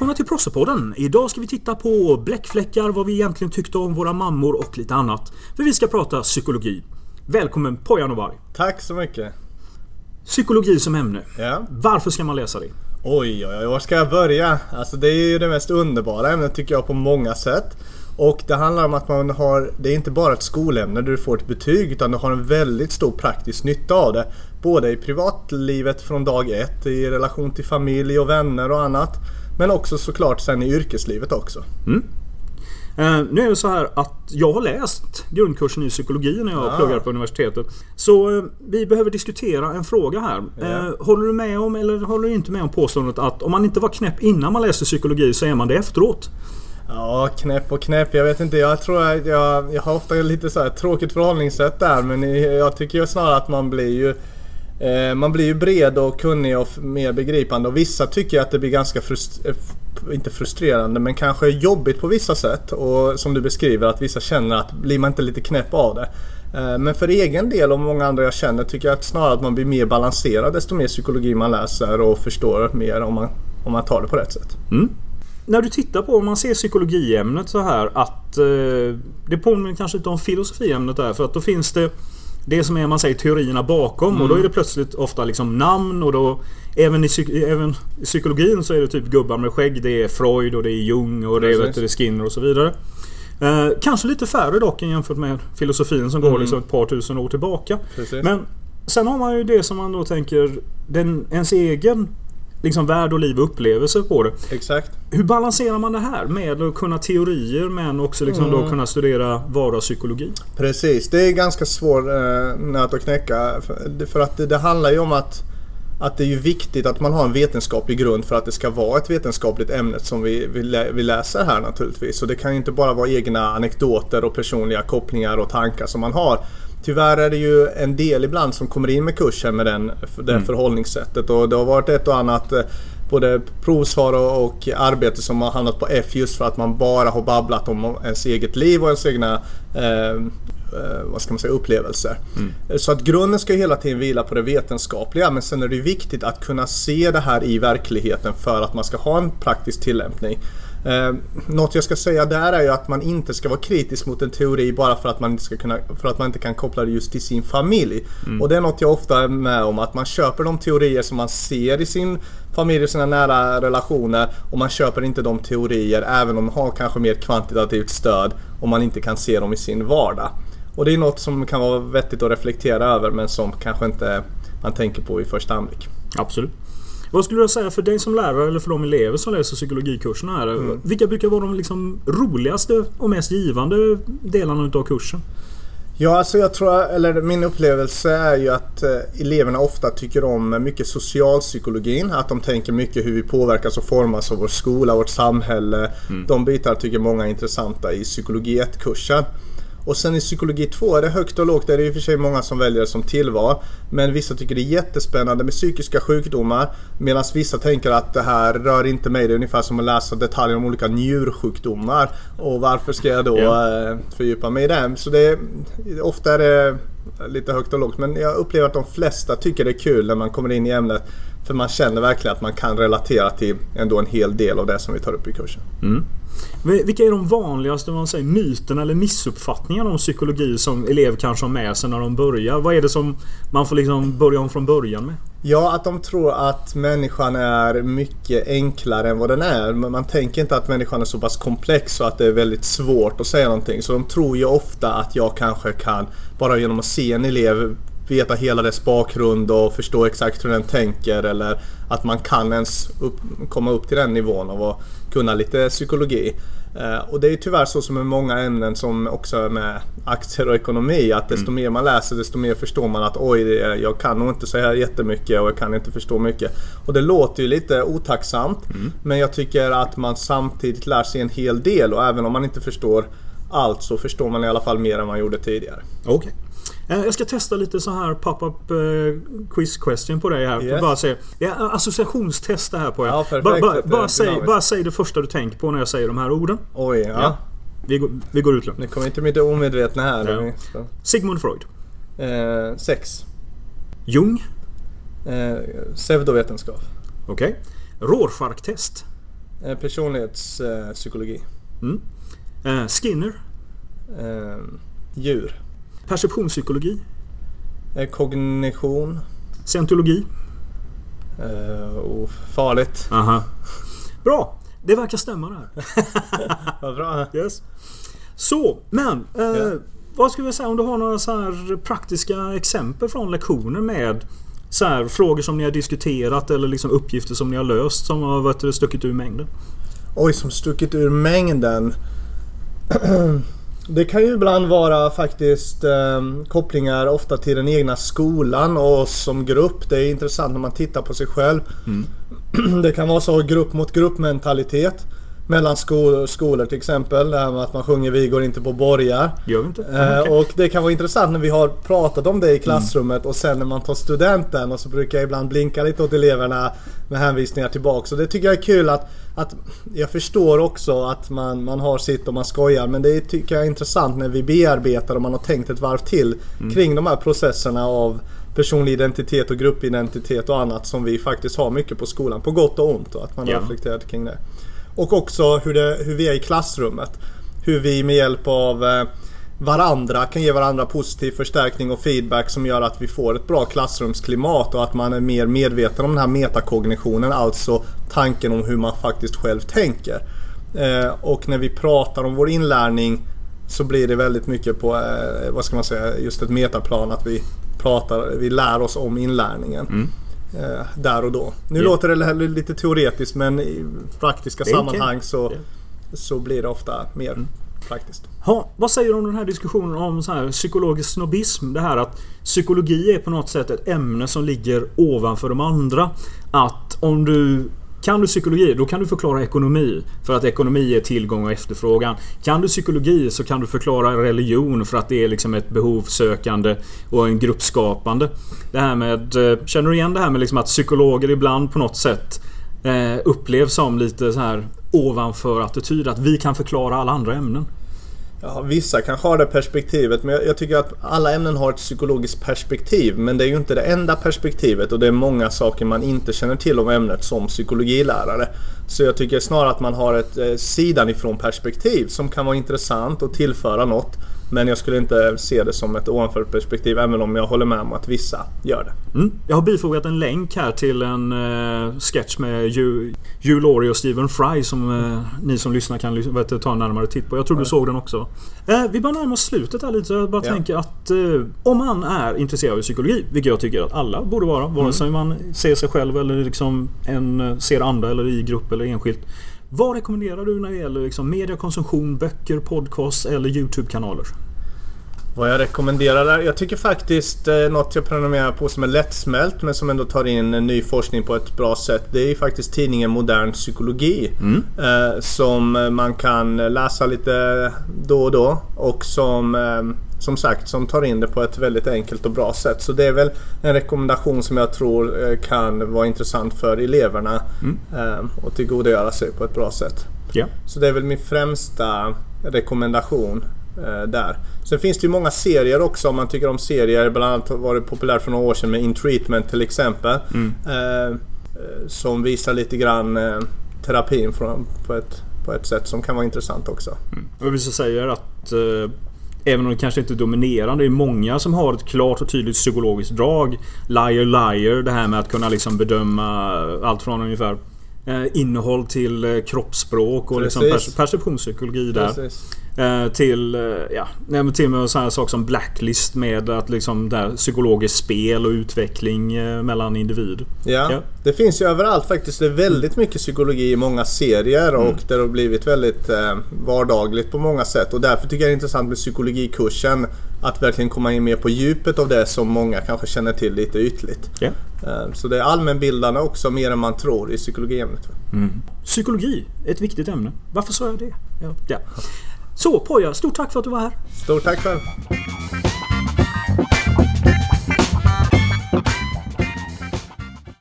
Välkomna till Prossepodden! Idag ska vi titta på bläckfläckar, vad vi egentligen tyckte om våra mammor och lite annat. För vi ska prata psykologi. Välkommen Pojan Ovar! Tack så mycket! Psykologi som ämne. Ja. Varför ska man läsa det? Oj, oj, oj, var ska jag börja? Alltså det är ju det mest underbara ämnet tycker jag på många sätt. Och det handlar om att man har, det är inte bara ett skolämne där du får ett betyg utan du har en väldigt stor praktisk nytta av det. Både i privatlivet från dag ett, i relation till familj och vänner och annat. Men också såklart sen i yrkeslivet också. Mm. Eh, nu är det så här att jag har läst grundkursen i psykologi när jag Ja. pluggar på universitetet. Så eh, vi behöver diskutera en fråga här. Ja. Eh, håller du med om, eller håller du inte med om påståendet att om man inte var knäpp innan man läste psykologi så är man det efteråt? Ja, knäpp och knäpp. Jag vet inte. Jag tror att jag, jag har ofta lite så här tråkigt förhållningssätt där. Men jag tycker ju snarare att man blir ju Eh, man blir ju bred och kunnig och mer begripande och vissa tycker att det blir ganska frustr eh, inte frustrerande men kanske jobbigt på vissa sätt och som du beskriver att vissa känner att blir man inte lite knäpp av det. Eh, men för egen del och många andra jag känner tycker jag att snarare att man blir mer balanserad desto mer psykologi man läser och förstår mer om man, om man tar det på rätt sätt. Mm. När du tittar på, om man ser psykologiämnet så här att eh, det påminner kanske inte om filosofiämnet där för att då finns det det som är man säger teorierna bakom och då är det plötsligt ofta liksom namn och då även i, även i psykologin så är det typ gubbar med skägg. Det är Freud och det är Jung och det är, Precis. vet du, det är Skinner och så vidare. Eh, kanske lite färre dock jämfört med filosofin som går Mm. liksom ett par tusen år tillbaka. Precis. Men sen har man ju det som man då tänker den, ens egen liksom värld och liv och upplevelse på det. Exakt. Hur balanserar man det här med att kunna teorier men också liksom då Mm. kunna studera vardagspsykologi? Precis, det är ganska svår eh, nöt att knäcka. För, för att det, det handlar ju om att, att det är ju viktigt att man har en vetenskaplig grund för att det ska vara ett vetenskapligt ämne som vi, vi, lä, vi läser här naturligtvis. Så det kan ju inte bara vara egna anekdoter och personliga kopplingar och tankar som man har. Tyvärr är det ju en del ibland som kommer in med kursen med den, det Mm. förhållningssättet och det har varit ett och annat eh, både provsvar och, och arbete som har hamnat på F just för att man bara har babblat om ens eget liv och ens egna eh, eh, vad ska man säga, upplevelser. Så att grunden ska ju hela tiden vila på det vetenskapliga men sen är det viktigt att kunna se det här i verkligheten för att man ska ha en praktisk tillämpning. Eh, något jag ska säga där är ju att man inte ska vara kritisk mot en teori bara för att man inte, ska kunna, för att man inte kan koppla det just till sin familj. Och det är något jag ofta är med om att man köper de teorier som man ser i sin familj och sina nära relationer och man köper inte de teorier även om de har kanske mer kvantitativt stöd om man inte kan se dem i sin vardag. Och det är något som kan vara vettigt att reflektera över men som kanske inte man tänker på i första anblick. Absolut. Vad skulle du säga för dig som lärare eller för de elever som läser psykologikurserna här? Mm. Vilka brukar vara de liksom roligaste och mest givande delarna utav kursen? Ja, alltså jag tror, eller min upplevelse är ju att eh, eleverna ofta tycker om mycket socialpsykologin. Att de tänker mycket hur vi påverkas och formas av vår skola, vårt samhälle. De bitar tycker många är intressanta i psykologi 1-kursen. Och sen i psykologi 2 är det högt och lågt. Det är det i och för sig många som väljer som tillval. Men vissa tycker det är jättespännande med psykiska sjukdomar. Medan vissa tänker att det här rör inte mig. Det är ungefär som att läsa detaljer om olika njursjukdomar. Och varför ska jag då eh, fördjupa mig i det? Så det är, ofta är det lite högt och lågt. Men jag upplever att de flesta tycker det är kul när man kommer in i ämnet. För man känner verkligen att man kan relatera till ändå en hel del av det som vi tar upp i kursen. Vi- vilka är de vanligaste man säger, myterna eller missuppfattningarna om psykologi som elev kanske har med sig när de börjar? Vad är det som man får liksom börja om från början med? Ja, att de tror att människan är mycket enklare än vad den är. Man tänker inte att människan är så pass komplex så att det är väldigt svårt att säga någonting. Så de tror ju ofta att jag kanske kan, bara genom att se en elev, veta hela dess bakgrund och förstå exakt hur den tänker eller att man kan ens upp, komma upp till den nivån av att kunna lite psykologi. Eh, och det är tyvärr så som med många ämnen som också är med aktier och ekonomi att desto mer man läser desto mer förstår man att oj, jag kan nog inte så här jättemycket och jag kan inte förstå mycket. Och det låter ju lite otacksamt men jag tycker att man samtidigt lär sig en hel del och även om man inte förstår allt så förstår man i alla fall mer än man gjorde tidigare. Okej. Eh, Jag ska testa lite så här pop-up eh, quiz question på dig här. Yes. bara se. Det är associationstest det här på er. Ja, perfekt. bara, bara, bara, säg, bara säg det första du tänker på när jag säger de här orden. Oj, ja. Ja. Vi, går, vi går ut lugnt. Nu kommer inte mitt omedvetna här. Ja. Sigmund Freud. Eh, sex. Jung. Eh, pseudovetenskap. Okej. Rorschach-test. Eh, personlighetspsykologi. Mm. Eh, Skinner. Eh, djur. Perceptionspsykologi. Eh, kognition. Scientologi. Eh, oh, farligt. Aha. Bra! Det verkar stämma det här. Vad bra. Yes. Så, men eh, Ja. vad skulle jag säga om du har några så här praktiska exempel från lektioner med så här, frågor som ni har diskuterat eller liksom uppgifter som ni har löst som har varit stuckit ur mängden? Oj, som stuckit ur mängden. Det kan ju ibland vara faktiskt eh, kopplingar ofta till den egna skolan och oss som grupp. Det är intressant när man tittar på sig själv. Det kan vara så grupp mot grupp mentalitet. Mellan skol skolor till exempel. Det här med att man sjunger Vi går inte på borgar. Gör vi inte? Eh, Okej. Och det kan vara intressant när vi har pratat om det i klassrummet och sen när man tar studenten och så brukar jag ibland blinka lite åt eleverna med hänvisningar tillbaks. Och det tycker jag är kul att, att jag förstår också att man, man har sitt och man skojar men det tycker jag är intressant när vi bearbetar och man har tänkt ett varv till kring de här processerna av personlig identitet och gruppidentitet och annat som vi faktiskt har mycket på skolan. På gott och ont och att man har Ja. reflekterat kring det. Och också hur, det, hur vi är i klassrummet. Hur vi med hjälp av eh, varandra kan ge varandra positiv förstärkning och feedback som gör att vi får ett bra klassrumsklimat och att man är mer medveten om den här metakognitionen, alltså tanken om hur man faktiskt själv tänker. Eh, och när vi pratar om vår inlärning så blir det väldigt mycket på, eh, vad ska man säga, just ett metaplan att vi pratar, vi lär oss om inlärningen. Mm där och då. Nu Ja. låter det lite teoretiskt men i praktiska sammanhang så, Ja. så blir det ofta mer praktiskt. Ha, vad säger du om den här diskussionen om så här psykologisk snobbism? Det här att psykologi är på något sätt ett ämne som ligger ovanför de andra. Att om du kan du psykologi, då kan du förklara ekonomi. För att ekonomi är tillgång och efterfrågan. Kan du psykologi så kan du förklara religion för att det är liksom ett behovssökande och en gruppskapande. Det här med... Eh, känner du igen det här med liksom att psykologer ibland på något sätt eh, upplevs som lite så här ovanför attityd. Att vi kan förklara alla andra ämnen. Ja, vissa kanske har det perspektivet men jag, jag tycker att alla ämnen har ett psykologiskt perspektiv men det är ju inte det enda perspektivet och det är många saker man inte känner till om ämnet som psykologilärare. Så jag tycker snarare att man har ett eh, sidan ifrån perspektiv som kan vara intressant och tillföra något. Men jag skulle inte se det som ett ovanför perspektiv även om jag håller med om att vissa gör det. Mm. Jag har bifogat en länk här till en eh, sketch med Hugh, Laurie och Stephen Fry som eh, ni som lyssnar kan vet, ta en närmare titt på. Jag tror du såg den också. Eh, vi börjar närma oss slutet här lite. så Jag bara Ja. tänker att eh, om man är intresserad av psykologi, vilket jag tycker att alla borde vara, vare sig man ser sig själv eller liksom en, eh, ser andra eller i grupp eller enskilt. Vad rekommenderar du när det gäller liksom mediekonsumtion, böcker, podcast eller YouTube-kanaler? Vad jag rekommenderar där? Jag tycker faktiskt eh, något jag prenumererar på som är lättsmält men som ändå tar in ny forskning på ett bra sätt. Det är faktiskt tidningen Modern Psykologi. Eh, som man kan läsa lite då och då och som eh, som sagt som tar in det på ett väldigt enkelt och bra sätt. Så det är väl en rekommendation som jag tror eh, kan vara intressant för eleverna eh, och tillgodogöra sig på ett bra sätt. Ja. Så det är väl min främsta rekommendation eh, där. Sen finns det ju många serier också om man tycker om serier. Bland annat var det populärt för några år sedan med In Treatment till exempel. Eh, eh, som visar lite grann eh, terapin från, på, ett, på ett sätt som kan vara intressant också. Och vissa säger att eh, Även om det kanske inte är dominerande, det är många som har ett klart och tydligt psykologiskt drag. Liar liar, det här med att kunna liksom bedöma allt från ungefär innehåll till eh, kroppsspråk och liksom Precis. perceptionspsykologi där. Precis. Eh, till, eh, ja, till med sådana saker som blacklist med att liksom där psykologiskt spel och utveckling eh, mellan individer. Ja, Ja. det finns ju överallt faktiskt. Det är väldigt mycket psykologi i många serier och det har blivit väldigt eh, vardagligt på många sätt. Och därför tycker jag det är intressant med psykologikursen. Att verkligen komma in mer på djupet av det som många kanske känner till lite ytligt. Eh, så det är allmänbildande också mer än man tror i psykologiämnet. Psykologi, ett viktigt ämne. Varför sa jag det? Ja. Ja. Så Poja, stort tack för att du var här. Stort tack själv!